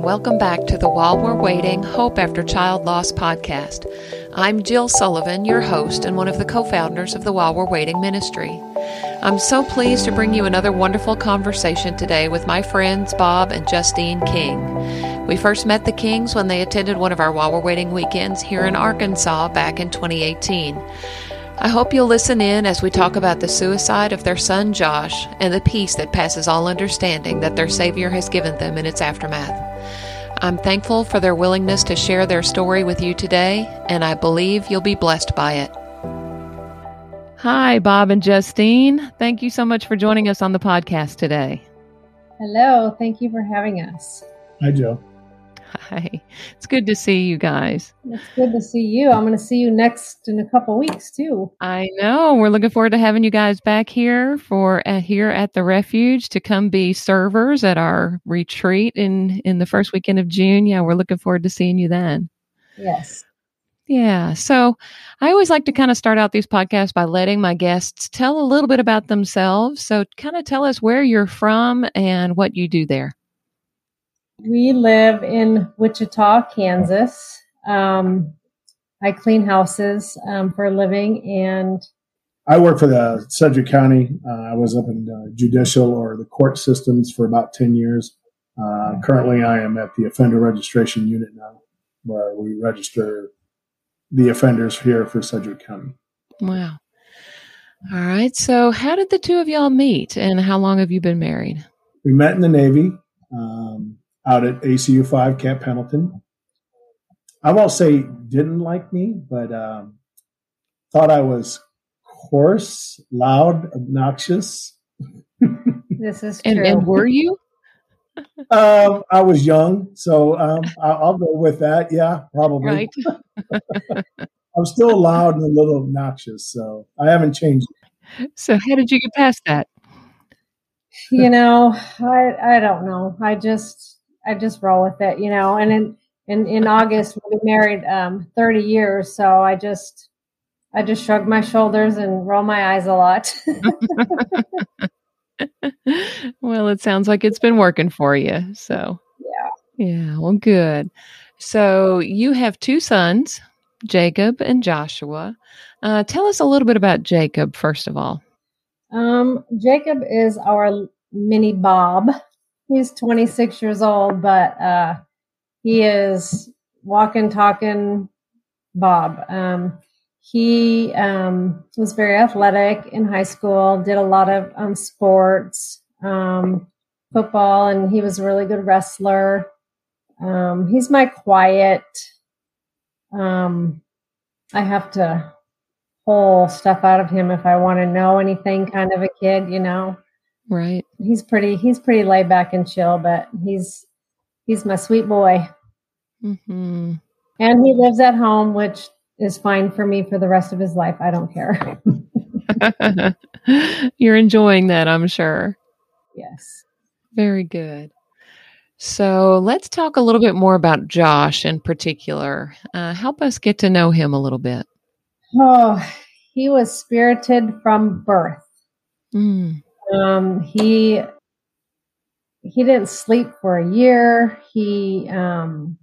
and welcome back to the While We're Waiting Hope After Child Loss podcast. I'm Jill Sullivan, your host and one of the co founders of the While We're Waiting ministry. I'm so pleased to bring you another wonderful conversation today with my friends Bob and Justine King. We first met the Kings when they attended one of our While We're Waiting weekends here in Arkansas back in 2018. I hope you'll listen in as we talk about the suicide of their son Josh and the peace that passes all understanding that their Savior has given them in its aftermath. I'm thankful for their willingness to share their story with you today, and I believe you'll be blessed by it. Hi, Bob and Justine. Thank you so much for joining us on the podcast today. Hello. Thank you for having us. Hi, Joe. Hi. It's good to see you guys. It's good to see you. I'm going to see you next in a couple weeks too. I know. We're looking forward to having you guys back here for uh, here at the refuge to come be servers at our retreat in in the first weekend of June. Yeah, we're looking forward to seeing you then. Yes. Yeah. So I always like to kind of start out these podcasts by letting my guests tell a little bit about themselves. So kind of tell us where you're from and what you do there. We live in Wichita, Kansas. Um, I clean houses um, for a living, and I work for the Sedgwick County. Uh, I was up in uh, judicial or the court systems for about ten years. Uh, currently, I am at the offender registration unit now, where we register the offenders here for Sedgwick County. Wow. All right. So, how did the two of y'all meet, and how long have you been married? We met in the Navy. Um, out at ACU 5 Camp Pendleton. I won't say didn't like me, but um, thought I was coarse, loud, obnoxious. this is true. And, and were you? um, I was young, so um, I'll, I'll, go with that. Yeah, probably. Right. I'm still loud and a little obnoxious, so I haven't changed. So, how did you get past that? You know, I I don't know. I just I just roll with it, you know. And in in, in August we'll be married um, 30 years, so I just I just shrug my shoulders and roll my eyes a lot. well, it sounds like it's been working for you. So yeah, yeah. Well, good. So you have two sons, Jacob and Joshua. Uh, tell us a little bit about Jacob, first of all. Um, Jacob is our mini Bob he's 26 years old, but uh, he is walking, talking Bob. Um, he um, was very athletic in high school, did a lot of um, sports, um, football, and he was a really good wrestler. Um, he's my quiet. Um, I have to pull stuff out of him if I want to know anything kind of a kid, you know. Right. He's pretty he's pretty laid back and chill, but he's he's my sweet boy. Mm-hmm. And he lives at home, which is fine for me for the rest of his life. I don't care. You're enjoying that, I'm sure. Yes. Very good. So let's talk a little bit more about Josh in particular. Uh, help us get to know him a little bit. Oh, he was spirited from birth. Mm. Um, he he didn't sleep for a year. He um,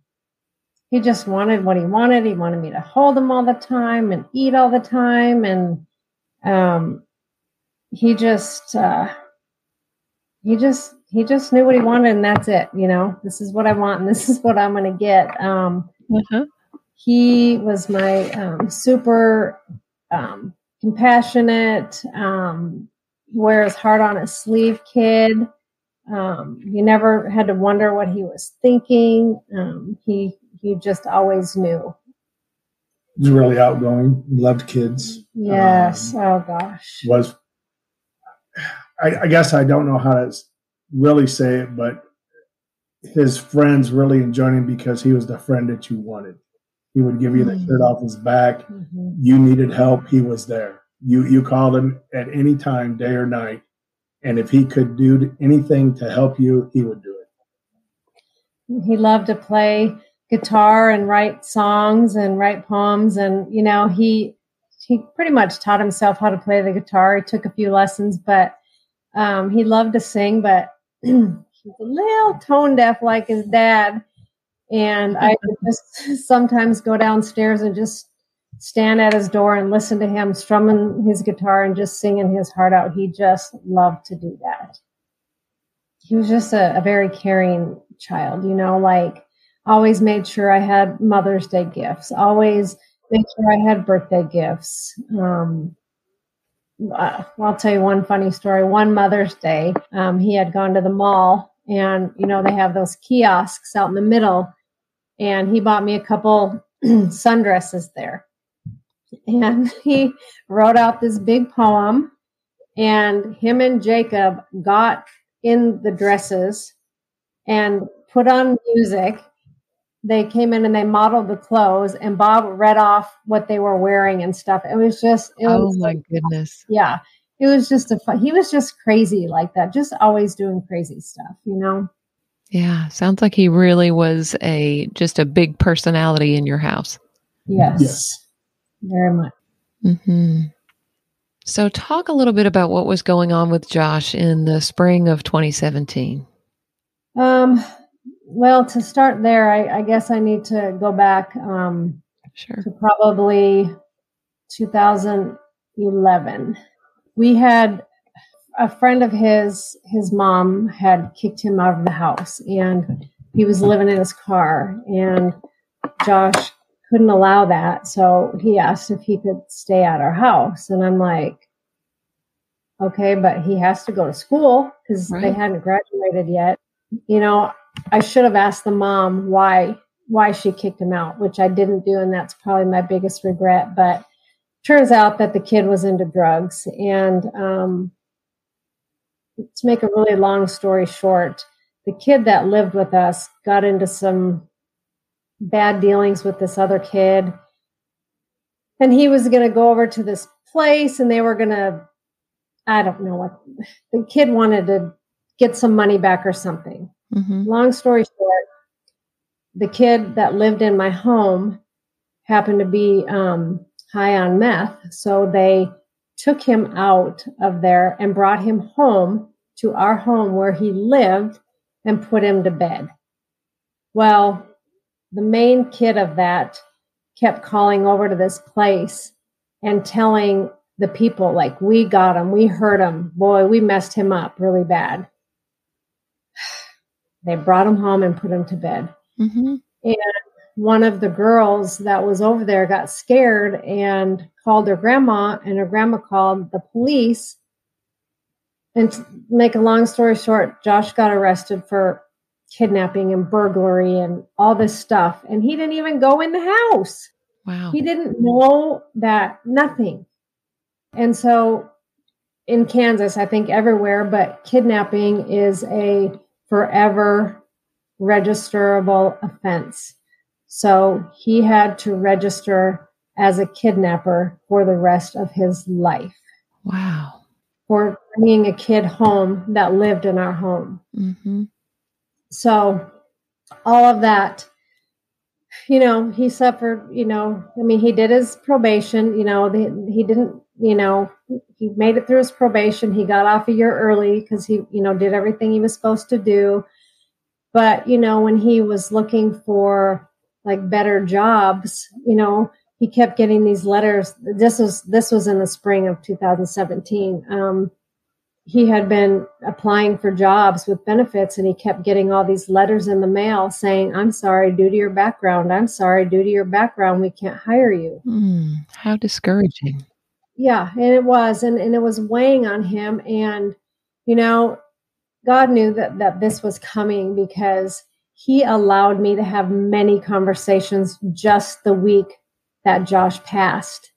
he just wanted what he wanted. He wanted me to hold him all the time and eat all the time, and um, he just uh, he just he just knew what he wanted, and that's it. You know, this is what I want, and this is what I'm going to get. Um, uh-huh. He was my um, super um, compassionate, um, wears heart on his sleeve kid. Um, you never had to wonder what he was thinking. Um, he he just always knew. He's really outgoing. Loved kids. Yes. Um, oh gosh. Was I, I, guess I don't know how to really say it, but his friends really enjoyed him because he was the friend that you wanted. He would give you the mm-hmm. shirt off his back. Mm-hmm. You needed help, he was there. You you called him at any time, day or night, and if he could do anything to help you, he would do it. He loved to play guitar and write songs and write poems, and you know he he pretty much taught himself how to play the guitar. He took a few lessons, but um, he loved to sing. But He's a little tone deaf like his dad. And I just sometimes go downstairs and just stand at his door and listen to him strumming his guitar and just singing his heart out. He just loved to do that. He was just a, a very caring child, you know, like always made sure I had Mother's Day gifts, always made sure I had birthday gifts. Um, uh, I'll tell you one funny story. One Mother's Day, um, he had gone to the mall and, you know, they have those kiosks out in the middle. And he bought me a couple sundresses there. And he wrote out this big poem. And him and Jacob got in the dresses and put on music they came in and they modeled the clothes and Bob read off what they were wearing and stuff. It was just, it oh was my goodness. Yeah. It was just a fun, he was just crazy like that, just always doing crazy stuff, you know? Yeah. Sounds like he really was a, just a big personality in your house. Yes. Yes. Very much. hmm So talk a little bit about what was going on with Josh in the spring of 2017. Um, well, to start there, I, I guess I need to go back um, Sure. to probably 2011. We had a friend of his, his mom had kicked him out of the house and he was living in his car and Josh couldn't allow that. So he asked if he could stay at our house. And I'm like, okay, but he has to go to school because they hadn't graduated yet. You know, I should have asked the mom why why she kicked him out, which I didn't do, and that's probably my biggest regret. But turns out that the kid was into drugs, and um, to make a really long story short, the kid that lived with us got into some bad dealings with this other kid, and he was going to go over to this place, and they were going to, I don't know what, the kid wanted to get some money back or something hmm long story short, the kid that lived in my home happened to be um, high on meth. So they took him out of there and brought him home to our home where he lived and put him to bed. Well, the main kid of that kept calling over to this place and telling the people, like, we got him, we hurt him, boy, we messed him up really bad. They brought him home and put him to bed. hmm One of the girls that was over there got scared and called her grandma, and her grandma called the police. And to make a long story short, Josh got arrested for kidnapping and burglary and all this stuff. And he didn't even go in the house. Wow. He didn't know that nothing. And so in Kansas, I think everywhere, but kidnapping is a forever registerable offense. So he had to register as a kidnapper for the rest of his life Wow. for bringing a kid home that lived in our home. hmm So all of that, you know, he suffered, you know, I mean, he did his probation, you know, he didn't, you know, he made it through his probation. He got off a year early because he, you know, did everything he was supposed to do. But, you know, when he was looking for like better jobs, you know, he kept getting these letters. This was, this was in the spring of 2017. Um, he had been applying for jobs with benefits and he kept getting all these letters in the mail saying, I'm sorry, due to your background, I'm sorry, due to your background, we can't hire you. Mm, how discouraging. Yeah, and it was, and, and it was weighing on him. And, you know, God knew that, that this was coming because he allowed me to have many conversations just the week that Josh passed.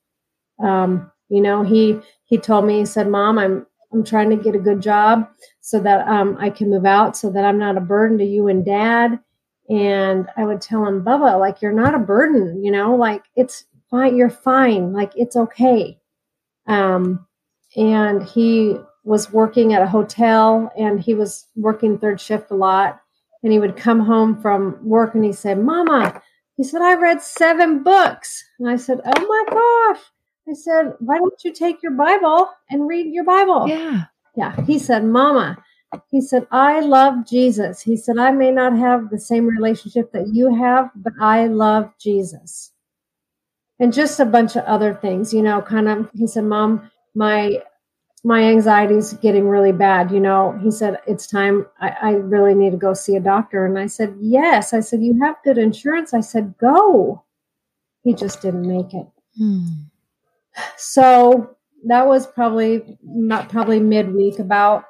Um, you know, he he told me, he said, Mom, I'm I'm trying to get a good job so that um, I can move out so that I'm not a burden to you and dad. And I would tell him, Bubba, like, you're not a burden, you know, like, it's fine. You're fine. Like, it's okay. Um, and he was working at a hotel and he was working third shift a lot. And he would come home from work and he said, Mama, he said, I read seven books. And I said, Oh my gosh. I said, Why don't you take your Bible and read your Bible? Yeah. Yeah. He said, Mama, he said, I love Jesus. He said, I may not have the same relationship that you have, but I love Jesus. And just a bunch of other things, you know, kind of, he said, Mom, my my anxiety's getting really bad. You know, he said, it's time. I, I, really need to go see a doctor. And I said, yes. I said, you have good insurance. I said, go. He just didn't make it. Hmm. So that was probably not probably midweek about.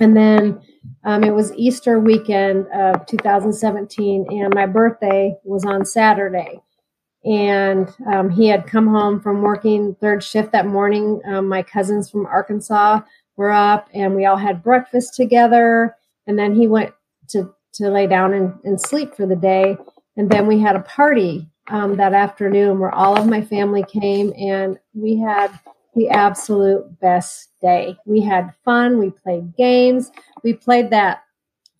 And then um, it was Easter weekend of 2017, and my birthday was on Saturday and um, he had come home from working third shift that morning. Um, my cousins from Arkansas were up, and we all had breakfast together. And then he went to to lay down and, and sleep for the day. And then we had a party um, that afternoon where all of my family came, and we had the absolute best day. We had fun. We played games. We played that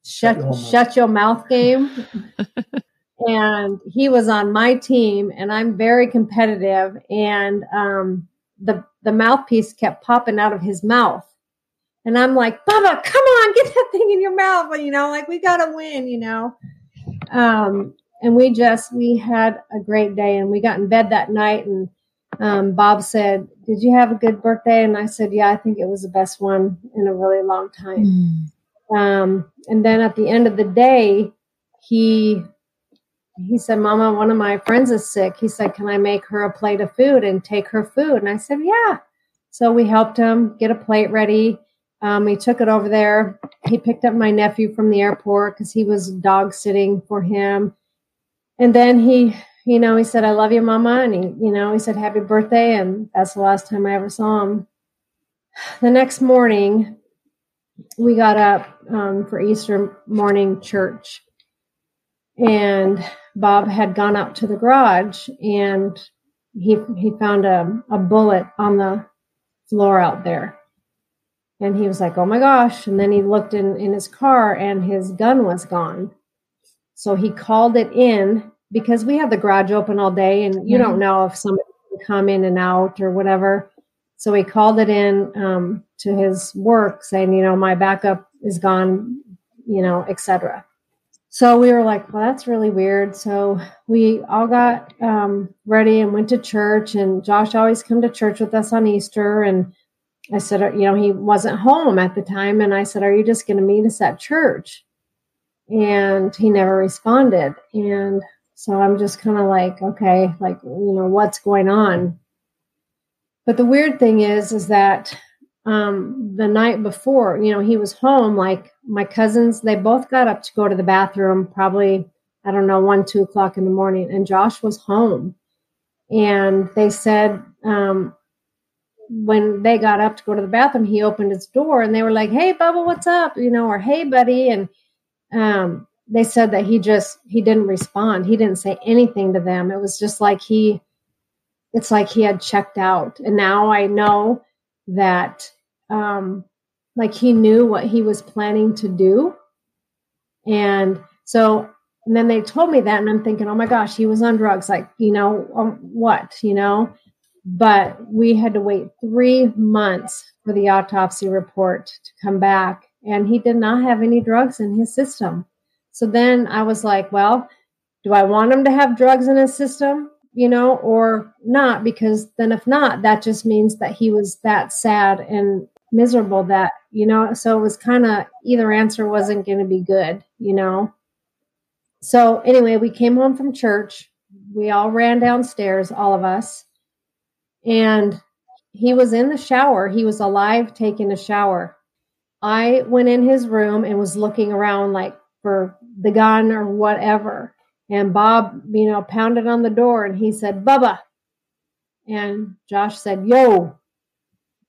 shut shut your mouth, shut your mouth game. and he was on my team and i'm very competitive and um, the the mouthpiece kept popping out of his mouth and i'm like Bubba come on get that thing in your mouth you know like we gotta win you know um, and we just we had a great day and we got in bed that night and um, bob said did you have a good birthday and i said yeah i think it was the best one in a really long time mm. um, and then at the end of the day he he said, Mama, one of my friends is sick. He said, Can I make her a plate of food and take her food? And I said, Yeah. So we helped him get a plate ready. Um, he took it over there. He picked up my nephew from the airport because he was dog sitting for him. And then he, you know, he said, I love you, Mama. And he, you know, he said, Happy birthday. And that's the last time I ever saw him. The next morning, we got up um, for Easter morning church. And Bob had gone out to the garage and he he found a, a bullet on the floor out there. And he was like, Oh my gosh. And then he looked in, in his car and his gun was gone. So he called it in because we have the garage open all day and you mm-hmm. don't know if somebody can come in and out or whatever. So he called it in um, to his work saying, you know, my backup is gone, you know, etc. So we were like, well, that's really weird. So we all got um, ready and went to church. And Josh always come to church with us on Easter. And I said, you know, he wasn't home at the time. And I said, are you just going to meet us at church? And he never responded. And so I'm just kind of like, okay, like, you know, what's going on? But the weird thing is, is that um, the night before, you know, he was home. Like my cousins, they both got up to go to the bathroom, probably, I don't know, one, two o'clock in the morning, and Josh was home. And they said, um, when they got up to go to the bathroom, he opened his door and they were like, Hey, Bubba, what's up? You know, or Hey, buddy. And um, they said that he just, he didn't respond. He didn't say anything to them. It was just like he, it's like he had checked out. And now I know that um, like he knew what he was planning to do. And so, and then they told me that, and I'm thinking, oh my gosh, he was on drugs. Like, you know, um, what, you know? But we had to wait three months for the autopsy report to come back, and he did not have any drugs in his system. So then I was like, well, do I want him to have drugs in his system? you know, or not, because then if not, that just means that he was that sad and miserable that, you know, so it was kind of either answer wasn't going to be good, you know. So anyway, we came home from church. We all ran downstairs, all of us. And he was in the shower. He was alive taking a shower. I went in his room and was looking around like for the gun or whatever. And Bob, you know, pounded on the door and he said, Bubba. And Josh said, Yo.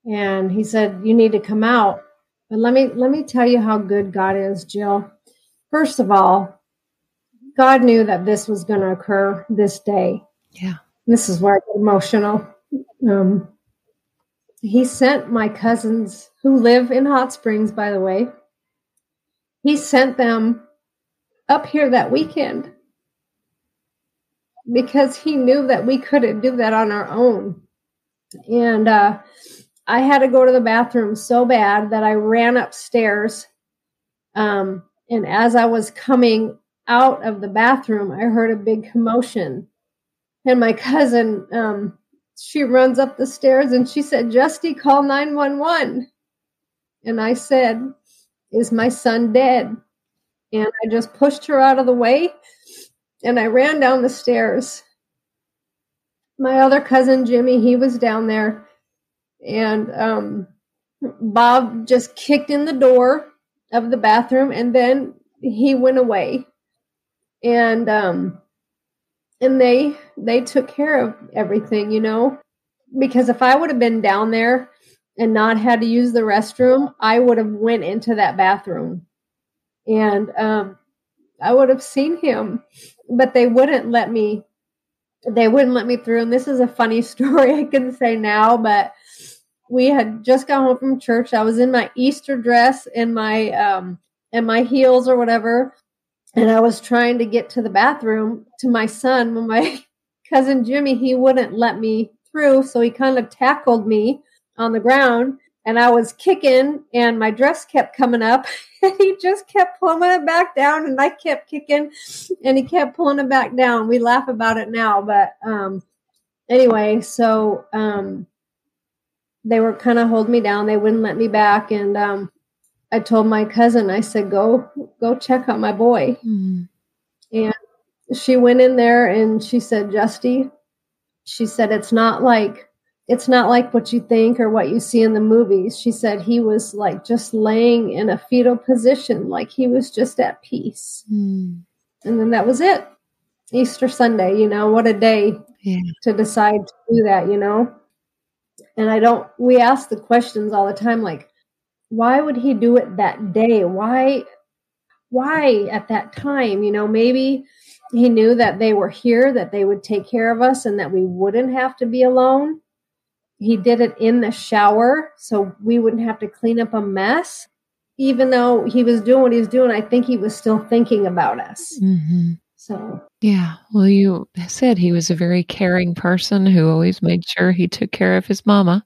And he said, You need to come out. But let me let me tell you how good God is, Jill. First of all, God knew that this was going to occur this day. Yeah. This is where I get emotional. Um, he sent my cousins who live in Hot Springs, by the way. He sent them up here that weekend because he knew that we couldn't do that on our own. And uh, I had to go to the bathroom so bad that I ran upstairs Um, and as I was coming out of the bathroom, I heard a big commotion. And my cousin, um, she runs up the stairs and she said, Justy, call 911. And I said, Is my son dead? And I just pushed her out of the way and I ran down the stairs. My other cousin, Jimmy, he was down there. And um, Bob just kicked in the door of the bathroom and then he went away. And um, and they they took care of everything, you know. Because if I would have been down there and not had to use the restroom, I would have went into that bathroom. And um, I would have seen him, but they wouldn't let me. They wouldn't let me through. And this is a funny story I can say now, but we had just got home from church. I was in my Easter dress and my um and my heels or whatever, and I was trying to get to the bathroom to my son when my cousin Jimmy he wouldn't let me through, so he kind of tackled me on the ground and I was kicking and my dress kept coming up and he just kept pulling it back down and I kept kicking and he kept pulling it back down. We laugh about it now, but um anyway, so um they were kind of holding me down. They wouldn't let me back and um I told my cousin, I said, "Go go check on my boy." Mm. And she went in there and she said, "Justy," she said, "It's not like it's not like what you think or what you see in the movies. She said he was like just laying in a fetal position, like he was just at peace. Mm. And then that was it. Easter Sunday, you know, what a day yeah. to decide to do that, you know? And I don't, we ask the questions all the time like, why would he do it that day? Why, why at that time? You know, maybe he knew that they were here, that they would take care of us, and that we wouldn't have to be alone he did it in the shower so we wouldn't have to clean up a mess. Even though he was doing what he was doing i think he was still thinking about us. Mm-hmm. so. Yeah. Well you said he was a very caring person who always made sure he took care of his mama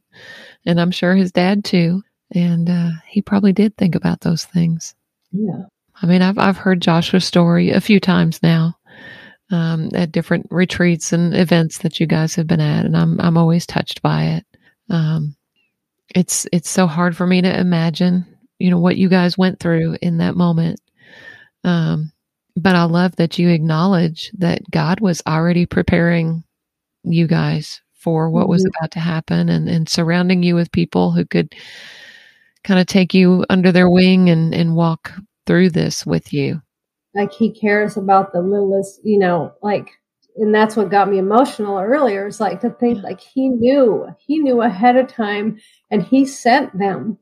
and i'm sure his dad too. And uh, he probably did think about those things. Yeah. I mean i've, I've heard joshua's story a few times now um, at different retreats and events that you guys have been at, and I'm I'm always touched by it. Um, it's it's so hard for me to imagine, you know, what you guys went through in that moment. Um, but I love that you acknowledge that God was already preparing you guys for what was mm-hmm. about to happen and, and surrounding you with people who could kind of take you under their wing and, and walk through this with you like he cares about the littlest, you know, like and that's what got me emotional earlier is like to think like he knew he knew ahead of time and he sent them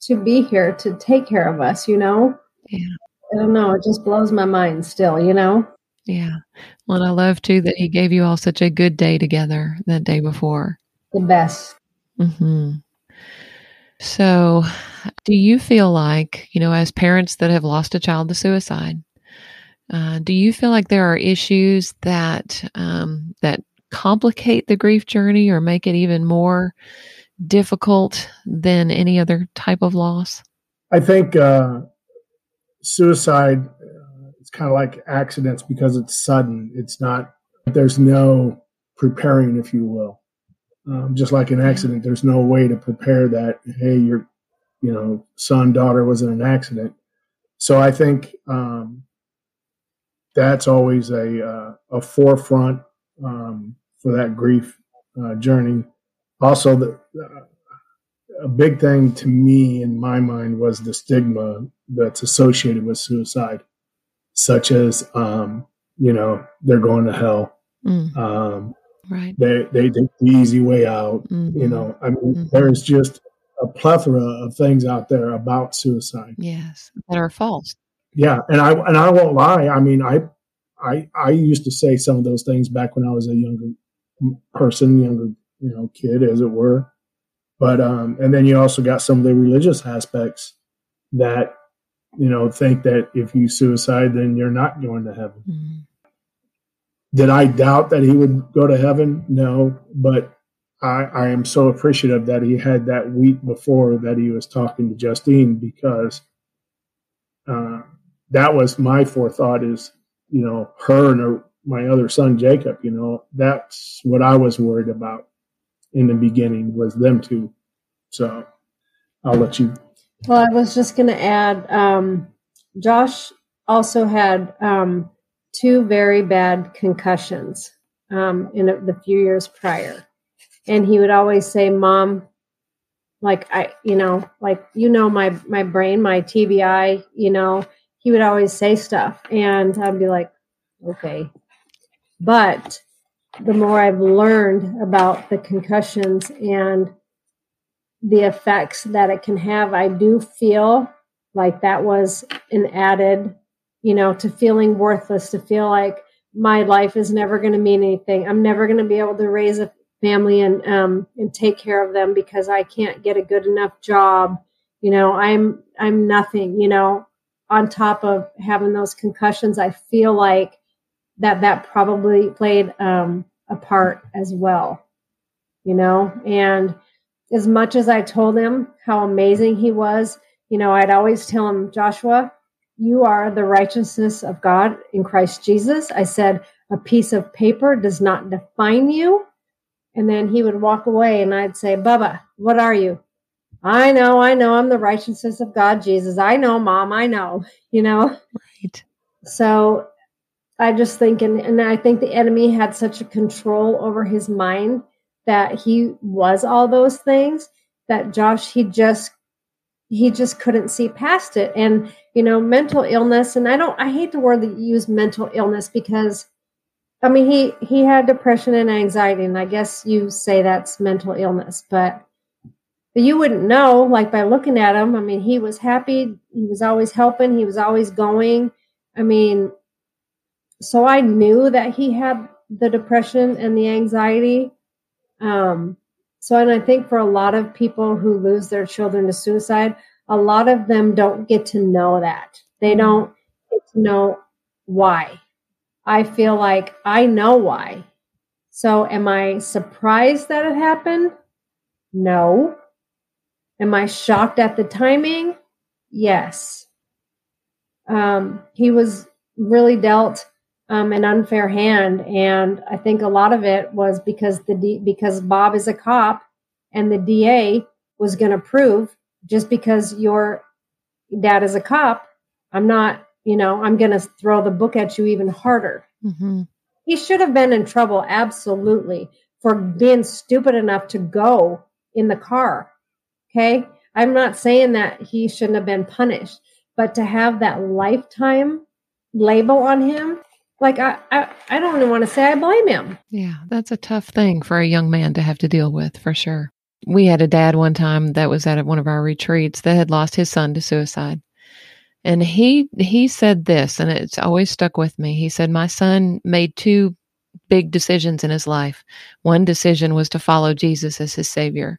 to be here to take care of us you know? Yeah. I don't know it just blows my mind still you know? Yeah. Well and i love too that he gave you all such a good day together that day before. The best. Mm-hmm. so do you feel like you know as parents that have lost a child to suicide uh, do you feel like there are issues that um, that complicate the grief journey or make it even more difficult than any other type of loss? I think uh, suicide uh, it's kind of like accidents because it's sudden. It's not. There's no preparing, if you will. Um, just like an accident, there's no way to prepare that. Hey, your, you know, son, daughter was in an accident. So I think um, that's always a uh, a forefront um, for that grief uh, journey. Also, the uh, a big thing to me in my mind was the stigma that's associated with suicide, such as um, you know they're going to hell. Mm. Um, right. They they take the easy way out. Mm-hmm. You know, I mean, mm-hmm. there's just a plethora of things out there about suicide. Yes, that are false. Yeah, and I and I won't lie. I mean, I I I used to say some of those things back when I was a younger person, younger you know kid, as it were. But um, and then you also got some of the religious aspects that you know think that if you suicide, then you're not going to heaven. Mm-hmm. Did I doubt that he would go to heaven? No, but I, I am so appreciative that he had that week before that he was talking to Justine because uh, that was my forethought is, you know, her and her, my other son, Jacob, you know, that's what I was worried about in the beginning was them two. So I'll let you. Well, I was just going to add, um, Josh also had um, two very bad concussions um, in the few years prior. And he would always say, Mom, like I, you know, like, you know, my, my brain, my TBI, you know, he would always say stuff and I'd be like, okay. But the more I've learned about the concussions and the effects that it can have, I do feel like that was an added, you know, to feeling worthless, to feel like my life is never going to mean anything. I'm never going to be able to raise a family and um, and take care of them because I can't get a good enough job. You know, I'm I'm nothing. You know, on top of having those concussions, I feel like that that probably played um, a part as well. You know, and as much as I told him how amazing he was, you know, I'd always tell him, Joshua, you are the righteousness of God in Christ Jesus. I said, a piece of paper does not define you. And then he would walk away and I'd say, Bubba, what are you? I know, I know, I'm the righteousness of God, Jesus. I know, mom, I know, you know? Right. So I just think, and, and I think the enemy had such a control over his mind that he was all those things that Josh, he just he just couldn't see past it and you know mental illness and i don't i hate the word that you use mental illness because i mean he he had depression and anxiety and i guess you say that's mental illness but but you wouldn't know like by looking at him i mean he was happy he was always helping he was always going i mean so i knew that he had the depression and the anxiety um so, and I think for a lot of people who lose their children to suicide, a lot of them don't get to know that. They don't get to know why. I feel like I know why. So, am I surprised that it happened? No. Am I shocked at the timing? Yes. Um, he was really dealt um, an unfair hand, and I think a lot of it was because the D, because Bob is a cop, and the DA was going to prove just because your dad is a cop, I'm not, you know, I'm going to throw the book at you even harder. Mm-hmm. He should have been in trouble, absolutely, for being stupid enough to go in the car. Okay. I'm not saying that he shouldn't have been punished, but to have that lifetime label on him, like I, I, I don't even want to say I blame him. Yeah, that's a tough thing for a young man to have to deal with for sure. We had a dad one time that was at one of our retreats that had lost his son to suicide. And he he said this and it's always stuck with me. He said my son made two big decisions in his life. One decision was to follow Jesus as his savior.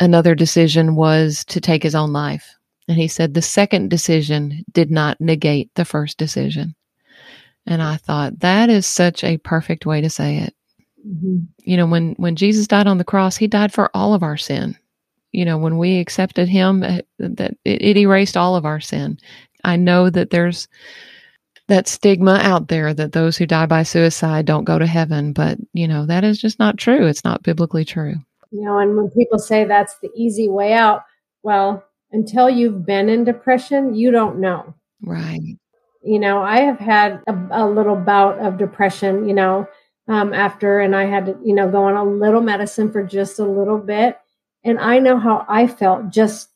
Another decision was to take his own life. And he said the second decision did not negate the first decision. And I thought that is such a perfect way to say it. Mm-hmm. You know, when when Jesus died on the cross, he died for all of our sin. You know, when we accepted him, uh, that it, it erased all of our sin. I know that there's that stigma out there that those who die by suicide don't go to heaven, but you know, that is just not true. It's not biblically true. You know, and when people say that's the easy way out, well, until you've been in depression, you don't know. Right. You know, I have had a, a little bout of depression, you know, um, after, and I had to, you know, go on a little medicine for just a little bit. And I know how I felt just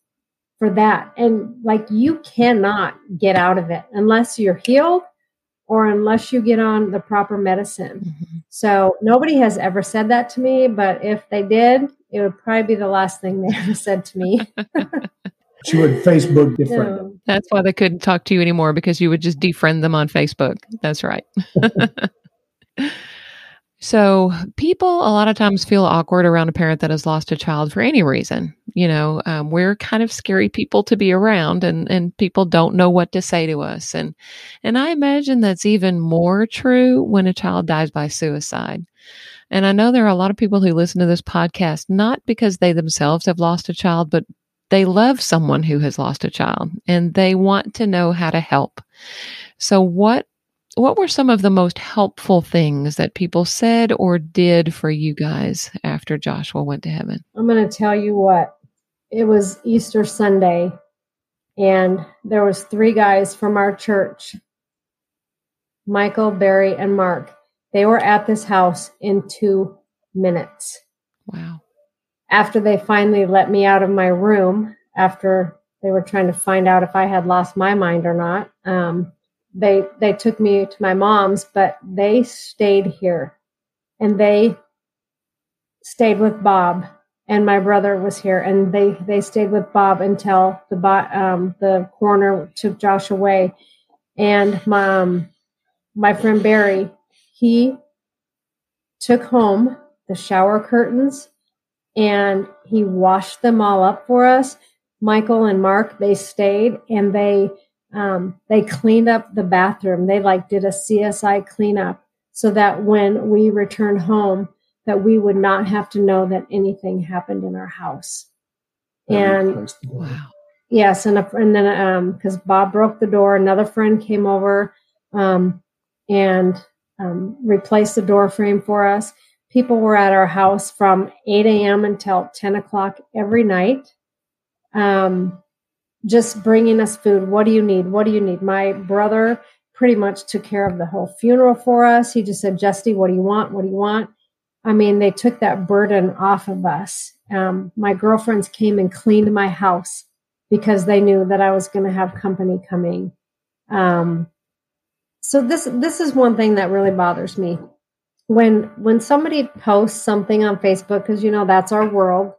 for that. And like, you cannot get out of it unless you're healed or unless you get on the proper medicine. Mm-hmm. So nobody has ever said that to me, but if they did, it would probably be the last thing they ever said to me. She would Facebook defriend That's why they couldn't talk to you anymore because you would just defriend them on Facebook. That's right. so people a lot of times feel awkward around a parent that has lost a child for any reason. You know, um, we're kind of scary people to be around, and and people don't know what to say to us. And and I imagine that's even more true when a child dies by suicide. And I know there are a lot of people who listen to this podcast not because they themselves have lost a child, but they love someone who has lost a child and they want to know how to help. So what what were some of the most helpful things that people said or did for you guys after Joshua went to heaven? I'm going to tell you what. It was Easter Sunday and there was three guys from our church. Michael, Barry, and Mark. They were at this house in 2 minutes. Wow. After they finally let me out of my room after they were trying to find out if I had lost my mind or not. Um, they they took me to my mom's, but they stayed here, and they stayed with Bob, and my brother was here, and they they stayed with Bob until the um, the coroner took Josh away, and my um, my friend Barry he took home the shower curtains and he washed them all up for us. Michael and Mark they stayed and they um, they cleaned up the bathroom. They like did a CSI cleanup so that when we returned home, that we would not have to know that anything happened in our house. And wow. Yes, and a, and then um because Bob broke the door, another friend came over um and um, replaced the door frame for us. People were at our house from 8 a.m. until 10 o'clock every night. Um, just bringing us food. What do you need? What do you need? My brother pretty much took care of the whole funeral for us. He just said, Justy, what do you want? What do you want? I mean, they took that burden off of us. Um, my girlfriends came and cleaned my house because they knew that I was going to have company coming. Um, so this this is one thing that really bothers me when when somebody posts something on Facebook because you know that's our world,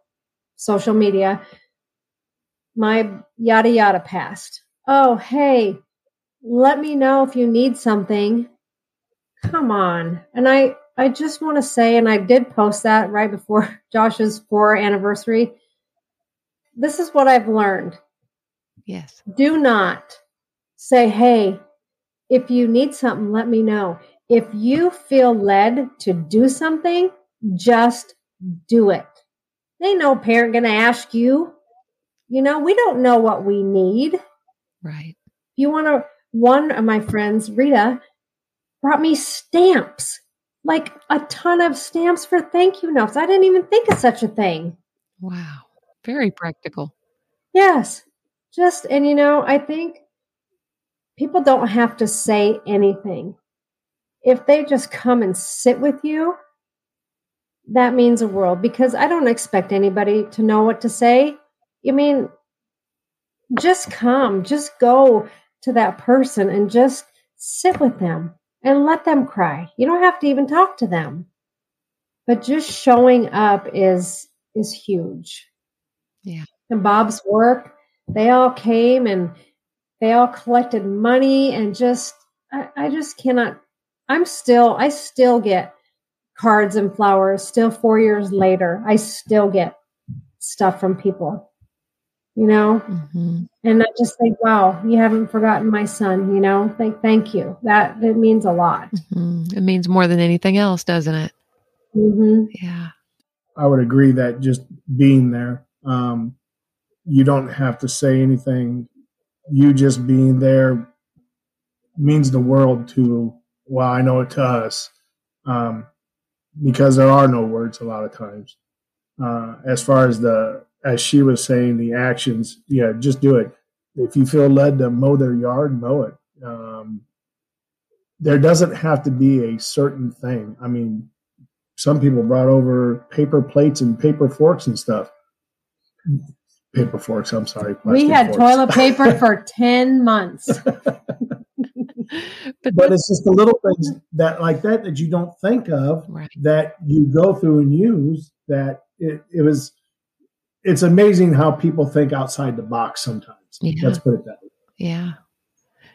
social media my yada yada past. Oh, hey, let me know if you need something. Come on. And I, I just want to say, and I did post that right before Josh's four anniversary. This is what I've learned. Yes. Do not say, hey, if you need something, let me know. If you feel led to do something, just do it. Ain't no parent going to ask you you know, we don't know what we need. Right. You want to, one of my friends, Rita, brought me stamps, like a ton of stamps for thank you notes. I didn't even think of such a thing. Wow. Very practical. Yes. Just, and you know, I think people don't have to say anything. If they just come and sit with you, that means a world because I don't expect anybody to know what to say. I mean, just come, just go to that person and just sit with them and let them cry. You don't have to even talk to them. But just showing up is is huge. Yeah. And Bob's work, they all came and they all collected money and just I, I just cannot I'm still I still get cards and flowers still 4 years later. I still get stuff from people you know? Mm-hmm. and i just think wow you haven't forgotten my son you know? Thank thank you. That it means a lot. Mm-hmm. it means more than anything else doesn't it? Mm-hmm. yeah. I would agree that just being there um, you don't have to say anything. You just being there means the world to well i know it to us um, because there are no words a lot of times. Uh, as far as the as she was saying, the actions, yeah, just do it. If you feel led to mow their yard, mow it. Um, there doesn't have to be a certain thing. I mean, some people brought over paper plates and paper forks and stuff. Paper forks, I'm sorry. We had forks. toilet paper for 10 months. but, but it's just the little things that like that that you don't think of right. that you go through and use that it, it was it's amazing how people think outside the box sometimes. Yeah. Let's put it that way. Yeah.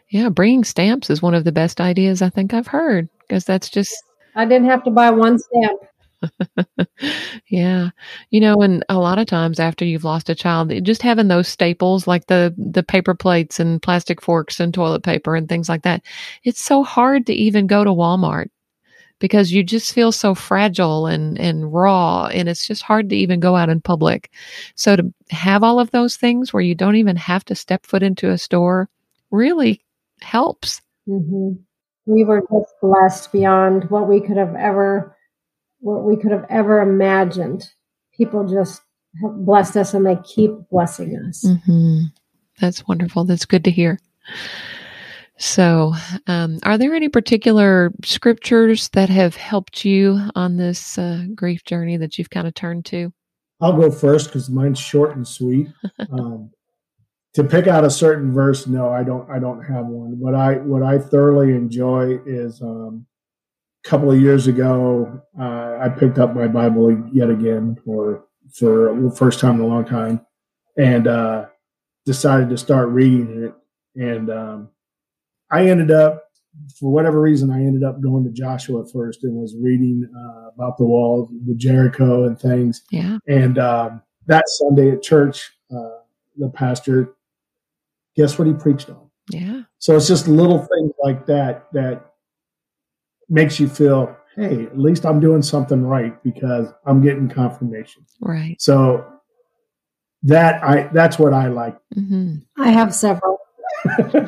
Yeah. Bringing stamps is one of the best ideas I think I've heard because that's just. I didn't have to buy one stamp. yeah. You know, and a lot of times after you've lost a child, just having those staples like the the paper plates and plastic forks and toilet paper and things like that, it's so hard to even go to Walmart because you just feel so fragile and, and raw and it's just hard to even go out in public. So to have all of those things where you don't even have to step foot into a store really helps. hmm We were just blessed beyond what we could have ever, what we could have ever imagined. People just have blessed us and they keep blessing us. hmm That's wonderful. That's good to hear. So, um, are there any particular scriptures that have helped you on this uh, grief journey that you've kind of turned to? I'll go first because mine's short and sweet. Um, to pick out a certain verse, no, I don't. I don't have one. What I what I thoroughly enjoy is um, a couple of years ago, uh, I picked up my Bible yet again for for the first time in a long time, and uh, decided to start reading it. And um, I ended up, for whatever reason, I ended up going to Joshua first and was reading uh, about the walls, the Jericho, and things. Yeah. And um, that Sunday at church, uh, the pastor, guess what he preached on? Yeah. So it's just little things like that that makes you feel, hey, at least I'm doing something right because I'm getting confirmation. Right. So that I that's what I like. hmm I have several.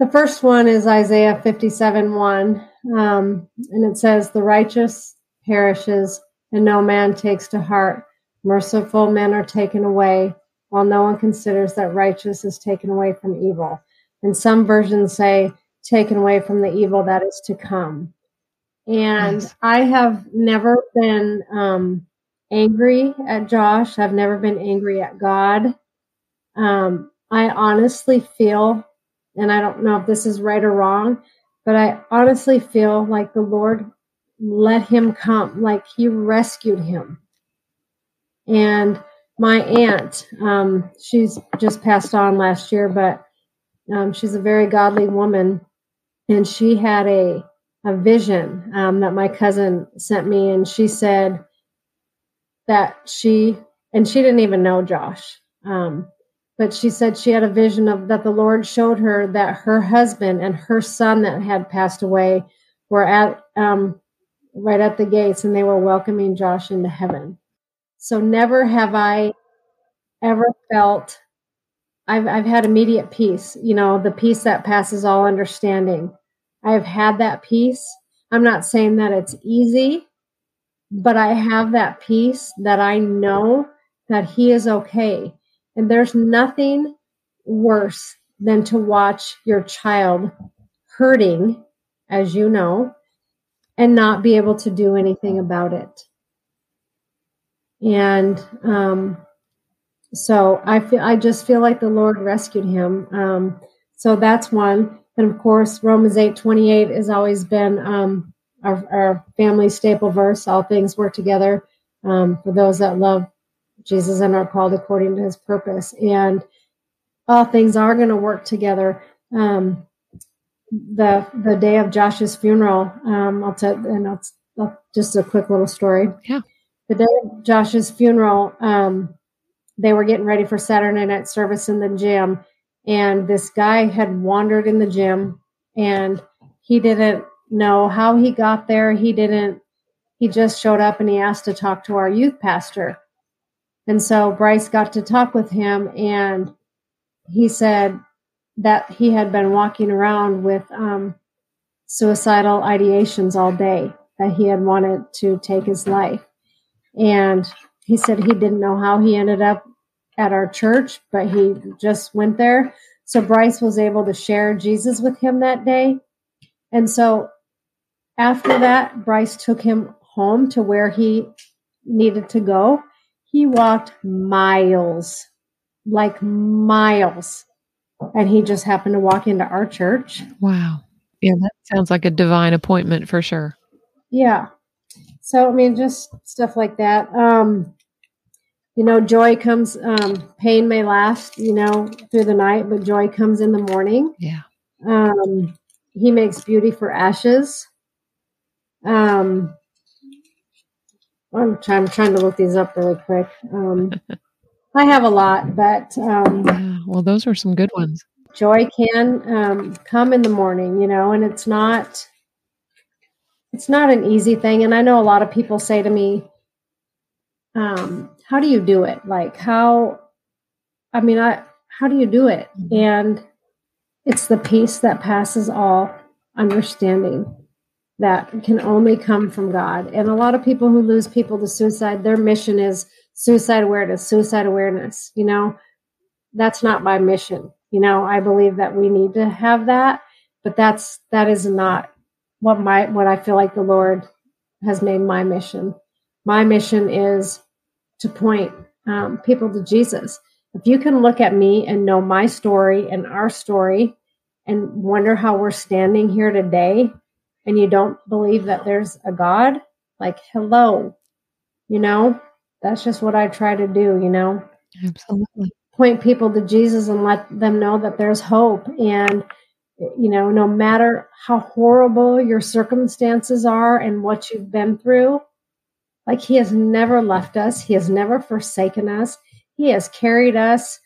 The first one is Isaiah 57 1. Um, and it says, The righteous perishes, and no man takes to heart. Merciful men are taken away, while no one considers that righteous is taken away from evil. And some versions say, taken away from the evil that is to come. And. I have never been um, angry at Josh. I've never been angry at God. Um, I honestly feel and I don't know if this is right or wrong, but I honestly feel like the Lord let him come, like he rescued him. And my aunt, um, she's just passed on last year, but um, she's a very godly woman, and she had a a vision um, that my cousin sent me, and she said that she and she didn't even know Josh. Um, but she said she had a vision of that the Lord showed her that her husband and her son that had passed away were at um, right at the gates and they were welcoming Josh into heaven. So never have I ever felt I've I've had immediate peace, you know, the peace that passes all understanding. I have had that peace. I'm not saying that it's easy, but I have that peace that I know that he is okay. And there's nothing worse than to watch your child hurting, as you know, and not be able to do anything about it. And um, so I feel I just feel like the Lord rescued him. Um, so that's one. And of course, Romans eight twenty eight has always been um, our, our family staple verse. All things work together um, for those that love Jesus and are called according to his purpose. And all things are going to work together. Um, the the day of Josh's funeral, um, I'll tell and I'll, I'll, just a quick little story. Yeah. The day of Josh's funeral, um, they were getting ready for Saturday night service in the gym, and this guy had wandered in the gym, and he didn't know how he got there. He didn't. He just showed up and he asked to talk to our youth pastor. And so Bryce got to talk with him, and he said that he had been walking around with um, suicidal ideations all day, that he had wanted to take his life. And he said he didn't know how he ended up at our church, but he just went there. So Bryce was able to share Jesus with him that day. And so after that, Bryce took him home to where he needed to go. He walked miles, like miles. And he just happened to walk into our church. Wow. Yeah, that sounds like a divine appointment for sure. Yeah. So, I mean, just stuff like that. Um, you know, joy comes, um, pain may last, you know, through the night, but joy comes in the morning. Yeah. Um, he makes beauty for ashes. Um, I'm trying, I'm trying to look these up really quick. Um, I have a lot, but um, Yeah. Well, those are some good ones. joy can um, come in the morning, you know, and it's not it's not an easy thing. And I know a lot of people say to me, um, how do you do it? Like how, I mean, I, how do you do it? Mm-hmm. And it's the peace that passes all understanding that can only come from God. And a lot of people who lose people to suicide, their mission is suicide awareness, suicide awareness. You know, that's not my mission. You know, I believe that we need to have that, but that's that is not what my what I feel like the Lord has made my mission. My mission is to point um, people to Jesus. If you can look at me and know my story and our story and wonder how we're standing here today, and you don't believe that there's a God, like, hello, you know, that's just what I try to do, you know. Absolutely. Point people to Jesus and let them know that there's hope. And, you know, no matter how horrible your circumstances are and what you've been through, like He has never left us, He has never forsaken us, He has carried us.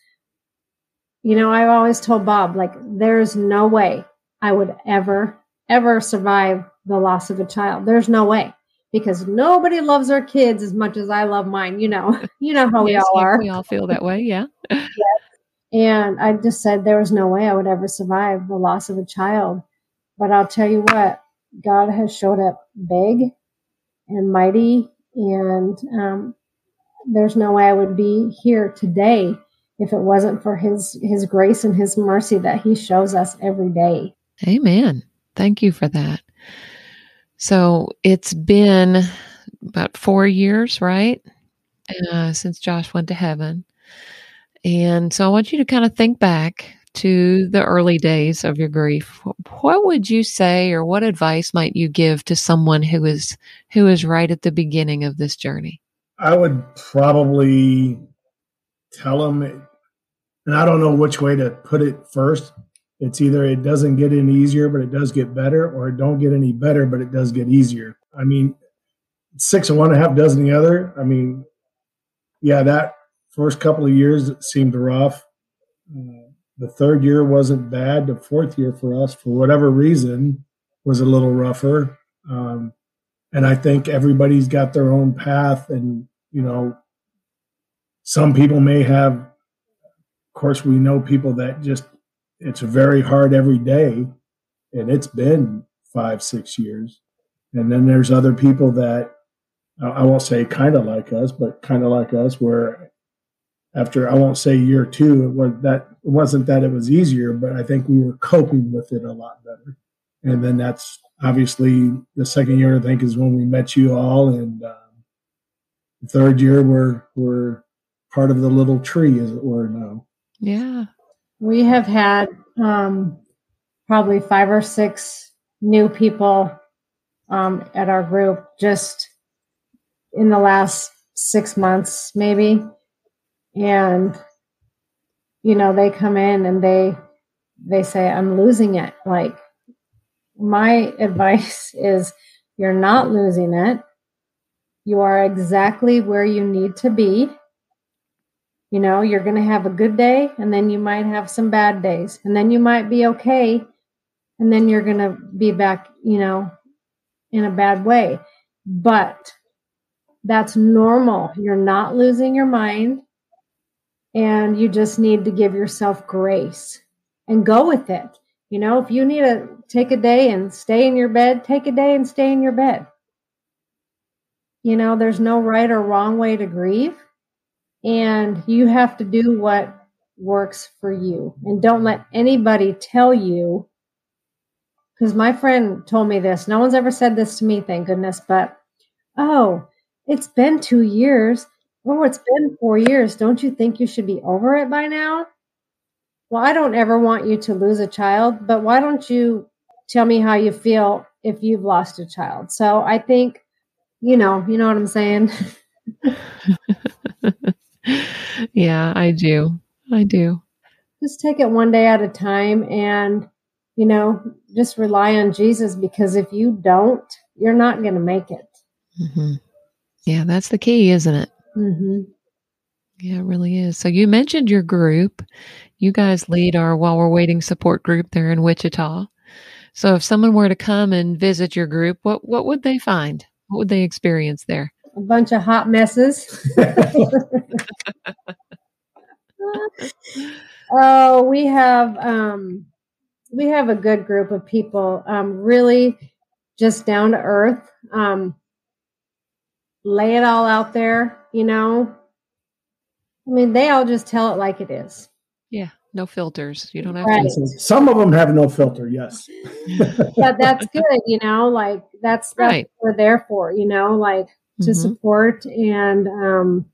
You know, I've always told Bob, like, there's no way I would ever, ever survive the loss of a child. There's no way because nobody loves their kids as much as I love mine. You know, you know how we all are. We all feel that way. Yeah. yes. And I just said there was no way I would ever survive the loss of a child. But I'll tell you what, God has showed up big and mighty. And um, there's no way I would be here today if it wasn't for his his grace and his mercy that he shows us every day. Amen. Thank you for that. So it's been about four years, right? Uh, since Josh went to heaven. And so I want you to kind of think back to the early days of your grief. What would you say or what advice might you give to someone who is who is right at the beginning of this journey? I would probably tell them and I don't know which way to put it first, it's either it doesn't get any easier, but it does get better, or it don't get any better, but it does get easier. I mean, six of one and a half dozen the other. I mean, yeah, that first couple of years seemed rough. The third year wasn't bad. The fourth year for us, for whatever reason, was a little rougher. Um, and I think everybody's got their own path, and you know, some people may have. Of course, we know people that just it's very hard every day and it's been five six years. And then there's other people that i won't say kind of like us but kind of like us where after i won't say year two it was that it wasn't that it was easier but i think we were coping with it a lot better. And then that's obviously the second year i think is when we met you all and um, the third year we're we're part of the little tree as it were now. Yeah we have had um, probably five or six new people um, at our group just in the last six months, maybe. And, you know, they come in and they, they say, I'm losing it. Like, my advice is you're not losing it. You are exactly where you need to be. You know, you're going to have a good day and then you might have some bad days and then you might be okay and then you're going to be back, you know, in a bad way. But that's normal. You're not losing your mind and you just need to give yourself grace and go with it. You know, if you need to take a day and stay in your bed, take a day and stay in your bed. You know, there's no right or wrong way to grieve and you have to do what works for you. And don't let anybody tell you because my friend told me this. No one's ever said this to me thank goodness but oh it's been two years. Oh it's been four years. Don't you think you should be over it by now? Well i don't ever want you to lose a child but why don't you tell me how you feel if you've lost a child? So i think you know you know what i'm saying yeah, I do. I do. Just take it one day at a time and, you know, just rely on Jesus because if you don't, you're not going to make it. Mm-hmm. Yeah, that's the key, isn't it? Mm-hmm. Yeah, it really is. So you mentioned your group. You guys lead our While We're Waiting support group there in Wichita. So if someone were to come and visit your group, what what would they find? What would they experience there? A bunch of hot messes. oh, we have um, we have a good group of people. Um, really, just down to earth. Um, lay it all out there. You know, I mean, they all just tell it like it is. Yeah, no filters. You don't have Right. to. Some of them have no filter. Yes. But that's good. You know, like that's that's Right. what we're there for. You know, like to Mhm. support and um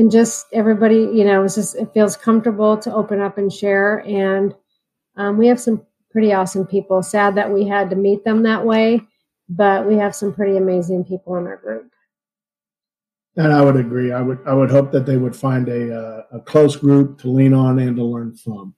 and just everybody you know it's just it feels comfortable to open up and share and um, we have some pretty awesome people sad that we had to meet them that way but we have some pretty amazing people in our group And I would agree. I would I would hope that they would find a uh, a close group to lean on and to learn from.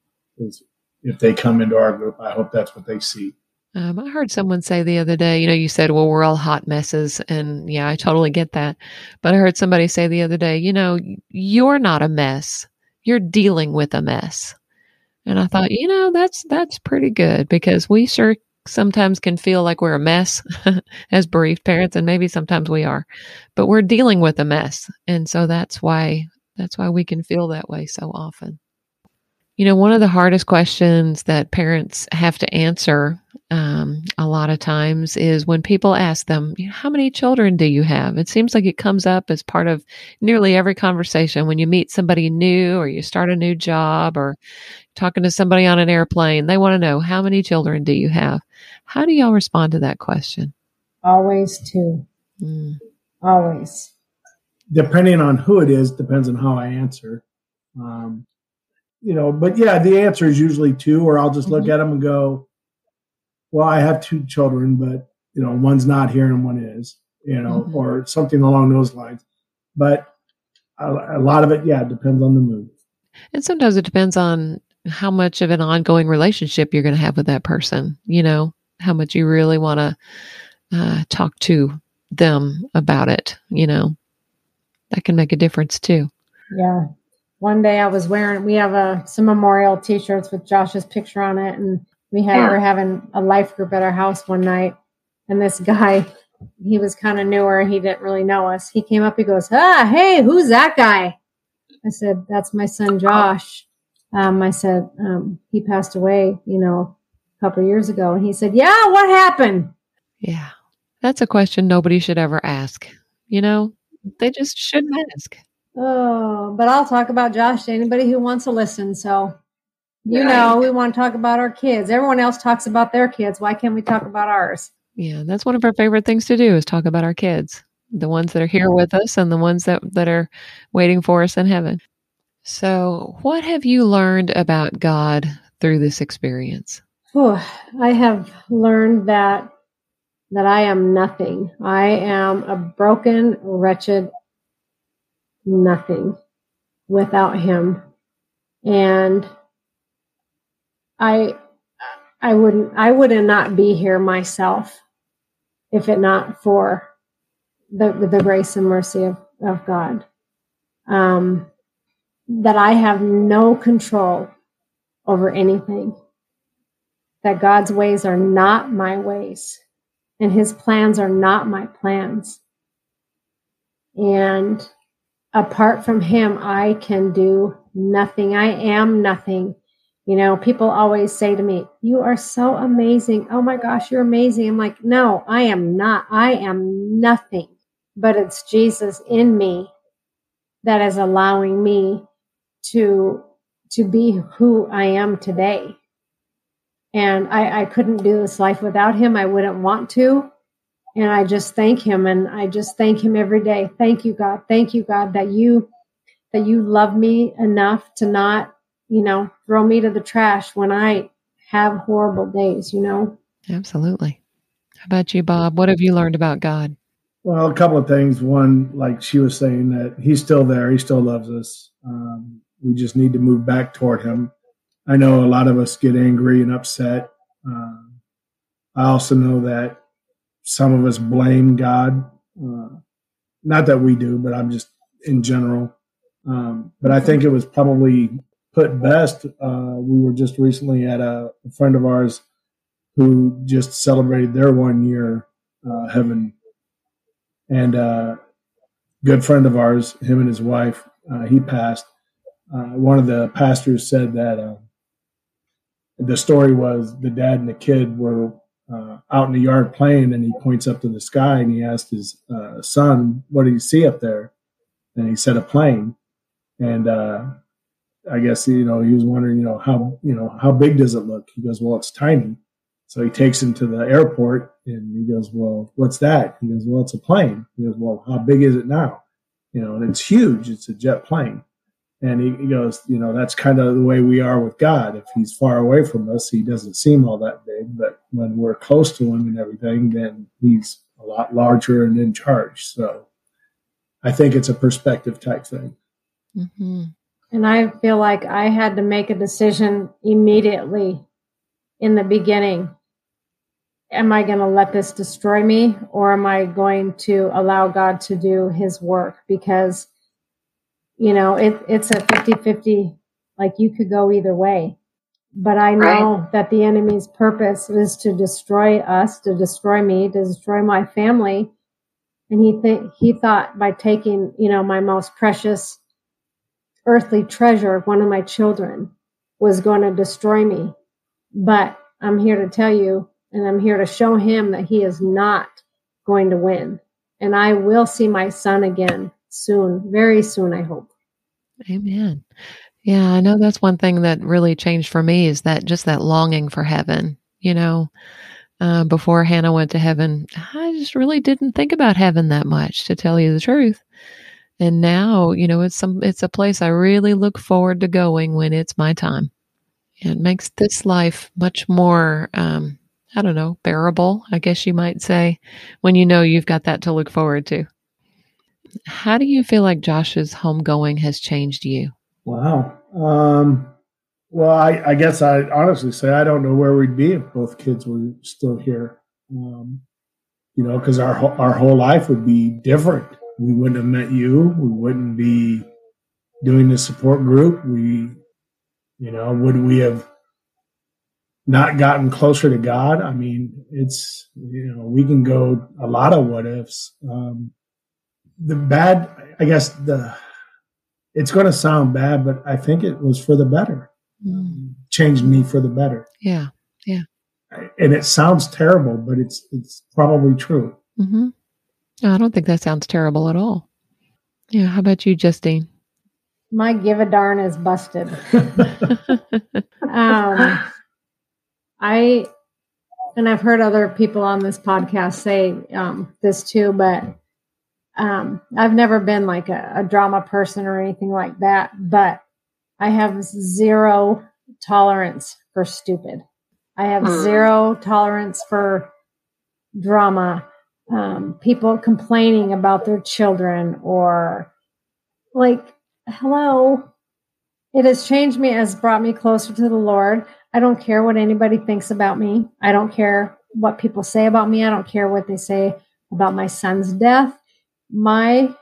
If they come into our group, I hope that's what they see. Um, I heard someone say the other day, you know, you said, well, we're all hot messes. And yeah, I totally get that. But I heard somebody say the other day, you know, you're not a mess. You're dealing with a mess. And I thought, you know, that's, that's pretty good because we sure sometimes can feel like we're a mess as bereaved parents. And maybe sometimes we are, but we're dealing with a mess. And so that's why, that's why we can feel that way so often. You know, one of the hardest questions that parents have to answer um, a lot of times is when people ask them, How many children do you have? It seems like it comes up as part of nearly every conversation when you meet somebody new or you start a new job or talking to somebody on an airplane. They want to know, How many children do you have? How do y'all respond to that question? always two Mm, always Depending on who it is, depends on how I answer. Um, you know, but yeah, the answer is usually two, or I'll just look Mhm. at them and go, "Well, I have two children, but you know, one's not here and one is." You know, Mhm. or something along those lines. But a, a lot of it, yeah, depends on the mood. And sometimes it depends on how much of an ongoing relationship you're going to have with that person, you know, how much you really want to uh, talk to them about it, you know, that can make a difference too. Yeah. One day I was wearing, we have a, some memorial t shirts with Josh's picture on it. And we had, Yeah. we were having a life group at our house one night. And this guy, he was kind of newer. He didn't really know us. He came up, he goes, Ah, hey, who's that guy? I said, That's my son, Josh. Um, I said, um, He passed away, you know, a couple of years ago. And he said, Yeah, what happened? Yeah. That's a question nobody should ever ask. You know, they just shouldn't ask. Oh, but I'll talk about Josh to anybody who wants to listen. So, you Right. know, we want to talk about our kids. Everyone else talks about their kids. Why can't we talk about ours? Yeah, that's one of our favorite things to do is talk about our kids, the ones that are here with us and the ones that, that are waiting for us in heaven. So, what have you learned about God through this experience? Oh, I have learned that that I am nothing. I am a broken, wretched nothing without him. And I I wouldn't I would not be here myself if it not for the the grace and mercy of, of God. Um that I have no control over anything that God's ways are not my ways and his plans are not my plans. And apart from him, I can do nothing. I am nothing. You know, people always say to me, You are so amazing. Oh my gosh, you're amazing. I'm like, No, I am not. I am nothing. But it's Jesus in me that is allowing me to to be who I am today. And I, I couldn't do this life without him. I wouldn't want to. And I just thank him and I just thank him every day. Thank you, God. Thank you, God, that you that you love me enough to not, you know, throw me to the trash when I have horrible days, you know. Absolutely. How about you, Bob? What have you learned about God? Well, a couple of things. One, like she was saying, that he's still there. He still loves us. Um, we just need to move back toward him. I know a lot of us get angry and upset. Um, I also know that some of us blame God. Uh, not that we do, but I'm just in general. Um, but I think it was probably put best. Uh, we were just recently at a, a friend of ours who just celebrated their one year uh, heaven, and uh, good friend of ours, him and his wife, uh, he passed. Uh, one of the pastors said that the story was the dad and the kid were uh, out in the yard playing, and he points up to the sky and he asked his uh, son, "What do you see up there?" And he said, "A plane." And uh, I guess you know he was wondering, you know, how you know how big does it look? He goes, "Well, it's tiny." So he takes him to the airport, and he goes, "Well, what's that?" He goes, "Well, it's a plane." He goes, "Well, how big is it now?" You know, and it's huge. It's a jet plane. And he, he, goes, you know, that's kind of the way we are with God. If he's far away from us, he doesn't seem all that big. But when we're close to him and everything, then he's a lot larger and in charge. So I think it's a perspective type thing. Mm-hmm. And I feel like I had to make a decision immediately in the beginning. Am I going to let this destroy me or am I going to allow God to do his work? Because you know, it, it's a 50 50, like you could go either way. But I know right. that the enemy's purpose is to destroy us, to destroy me, to destroy my family. And he th- he thought by taking, you know, my most precious earthly treasure, one of my children, was going to destroy me. But I'm here to tell you, and I'm here to show him that he is not going to win. And I will see my son again soon, very soon, I hope. Amen. Yeah, I know that's one thing that really changed for me is that just that longing for heaven. You know, uh, before Hannah went to heaven, I just really didn't think about heaven that much, to tell you the truth. And now, you know, it's some it's a place I really look forward to going when it's my time. It makes this life much more, um, I don't know, bearable. I guess you might say, when you know you've got that to look forward to. How do you feel like Josh's homegoing has changed you? Wow. Um, well, I, I, guess I honestly say I don't know where we'd be if both kids were still here. Um, you know, because our our whole life would be different. We wouldn't have met you. We wouldn't be doing the support group. We, you know, would we have not gotten closer to God? I mean, it's you know, we can go a lot of what ifs. Um, the bad, I guess the, it's going to sound bad, but I think it was for the better. Mm. Changed me for the better. Yeah. Yeah. And it sounds terrible, but it's, it's probably true. Mm-hmm. I don't think that sounds terrible at all. Yeah. How about you, Justine? My give a darn is busted. um, I, and I've heard other people on this podcast say um, this too, but um, I've never been like a, a drama person or anything like that, but I have zero tolerance for stupid. I have mm. zero tolerance for drama. Um, people complaining about their children or like, hello. It has changed me, has brought me closer to the Lord. I don't care what anybody thinks about me. I don't care what people say about me. I don't care what they say about my son's death my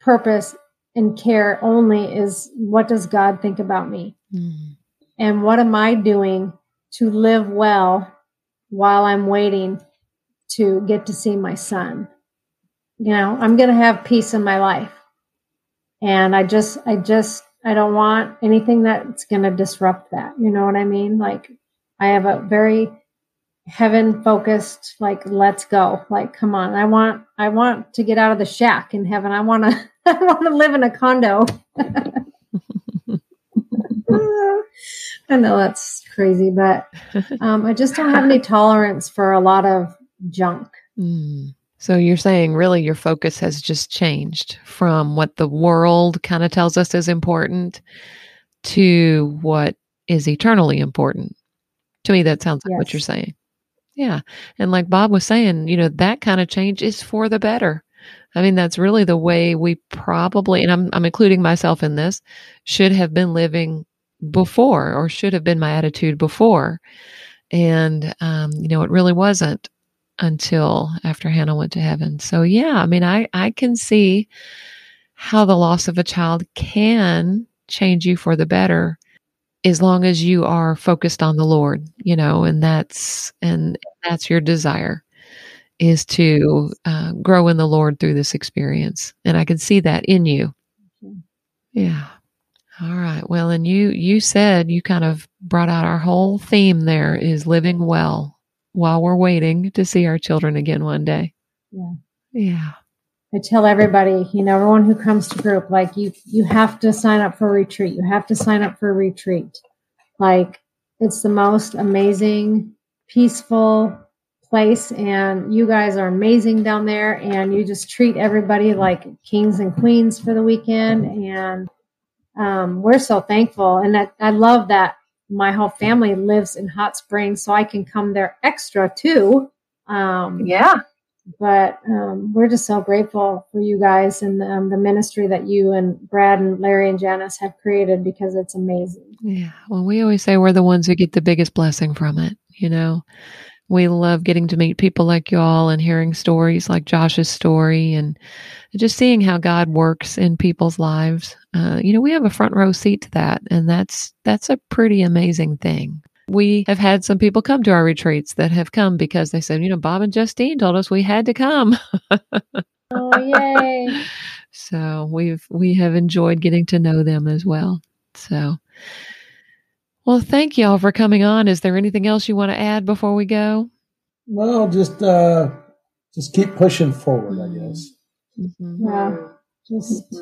purpose and care only is what does God think about me? Mm. And what am I doing to live well while I'm waiting to get to see my son? You know, I'm going to have peace in my life. And I just, I just, I don't want anything that's going to disrupt that. You know what I mean? Like, I have a very heaven focused like let's go. Like come on. I want i want to get out of the shack in heaven. I want to i want to live in a condo. I know that's crazy but um, i just don't have any tolerance for a lot of junk. Mm. so you're saying really your focus has just changed from what the world kind of tells us is important to what is eternally important. To me that sounds like yes. what you're saying yeah. And like Bob was saying, you know, that kind of change is for the better. I mean, that's really the way we probably, and I'm, I'm including myself in this, should have been living before or should have been my attitude before. And, um, you know, it really wasn't until after Hannah went to heaven. So, yeah, I mean, I, I can see how the loss of a child can change you for the better as long as you are focused on the Lord, you know, and that's and that's your desire is to uh, grow in the Lord through this experience, and I can see that in you. Yeah. All right. Well, and you you said you kind of brought out our whole theme there is living well while we're waiting to see our children again one day. Yeah. Yeah. I tell everybody, you know, everyone who comes to group, like you, you have to sign up for a retreat. You have to sign up for a retreat. Like it's the most amazing, peaceful place. And you guys are amazing down there. And you just treat everybody like kings and queens for the weekend. And um, we're so thankful. And that, I love that my whole family lives in Hot Springs, so I can come there extra too. Um, yeah but um, we're just so grateful for you guys and um, the ministry that you and Brad and Larry and Janice have created because it's amazing. Yeah. Well, we always say we're the ones who get the biggest blessing from it. You know, we love getting to meet people like y'all and hearing stories like Josh's story and just seeing how God works in people's lives. Uh, you know, we have a front row seat to that, and that's that's a pretty amazing thing. We have had some people come to our retreats that have come because they said, you know, Bob and Justine told us we had to come. oh, yay. So we've we have enjoyed getting to know them as well. So well, thank y'all for coming on. Is there anything else you want to add before we go? Well, just uh just keep pushing forward, I guess. Mm-hmm. Yeah. Just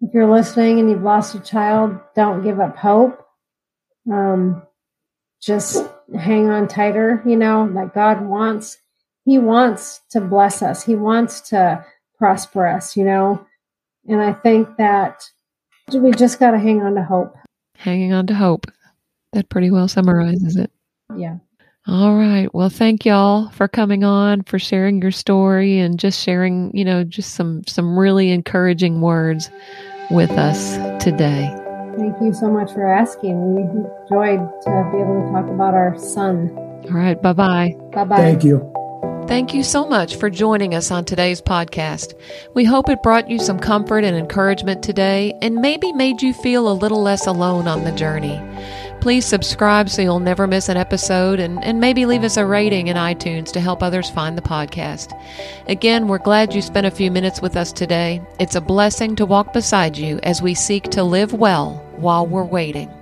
if you're listening and you've lost a child, don't give up hope. Um, just hang on tighter, you know, that God wants, He wants to bless us. He wants to prosper us, you know. And I think that we just got to hang on to hope. Hanging on to hope. That pretty well summarizes it. Yeah. All right. Well, thank y'all for coming on, for sharing your story and just sharing, you know, just some some really encouraging words with us today. Thank you so much for asking. We enjoyed to be able to talk about our son. All right. Bye bye. Bye bye. Thank you. Thank you so much for joining us on today's podcast. We hope it brought you some comfort and encouragement today and maybe made you feel a little less alone on the journey. Please subscribe so you'll never miss an episode and, and maybe leave us a rating in iTunes to help others find the podcast. Again, we're glad you spent a few minutes with us today. It's a blessing to walk beside you as we seek to live well while we're waiting.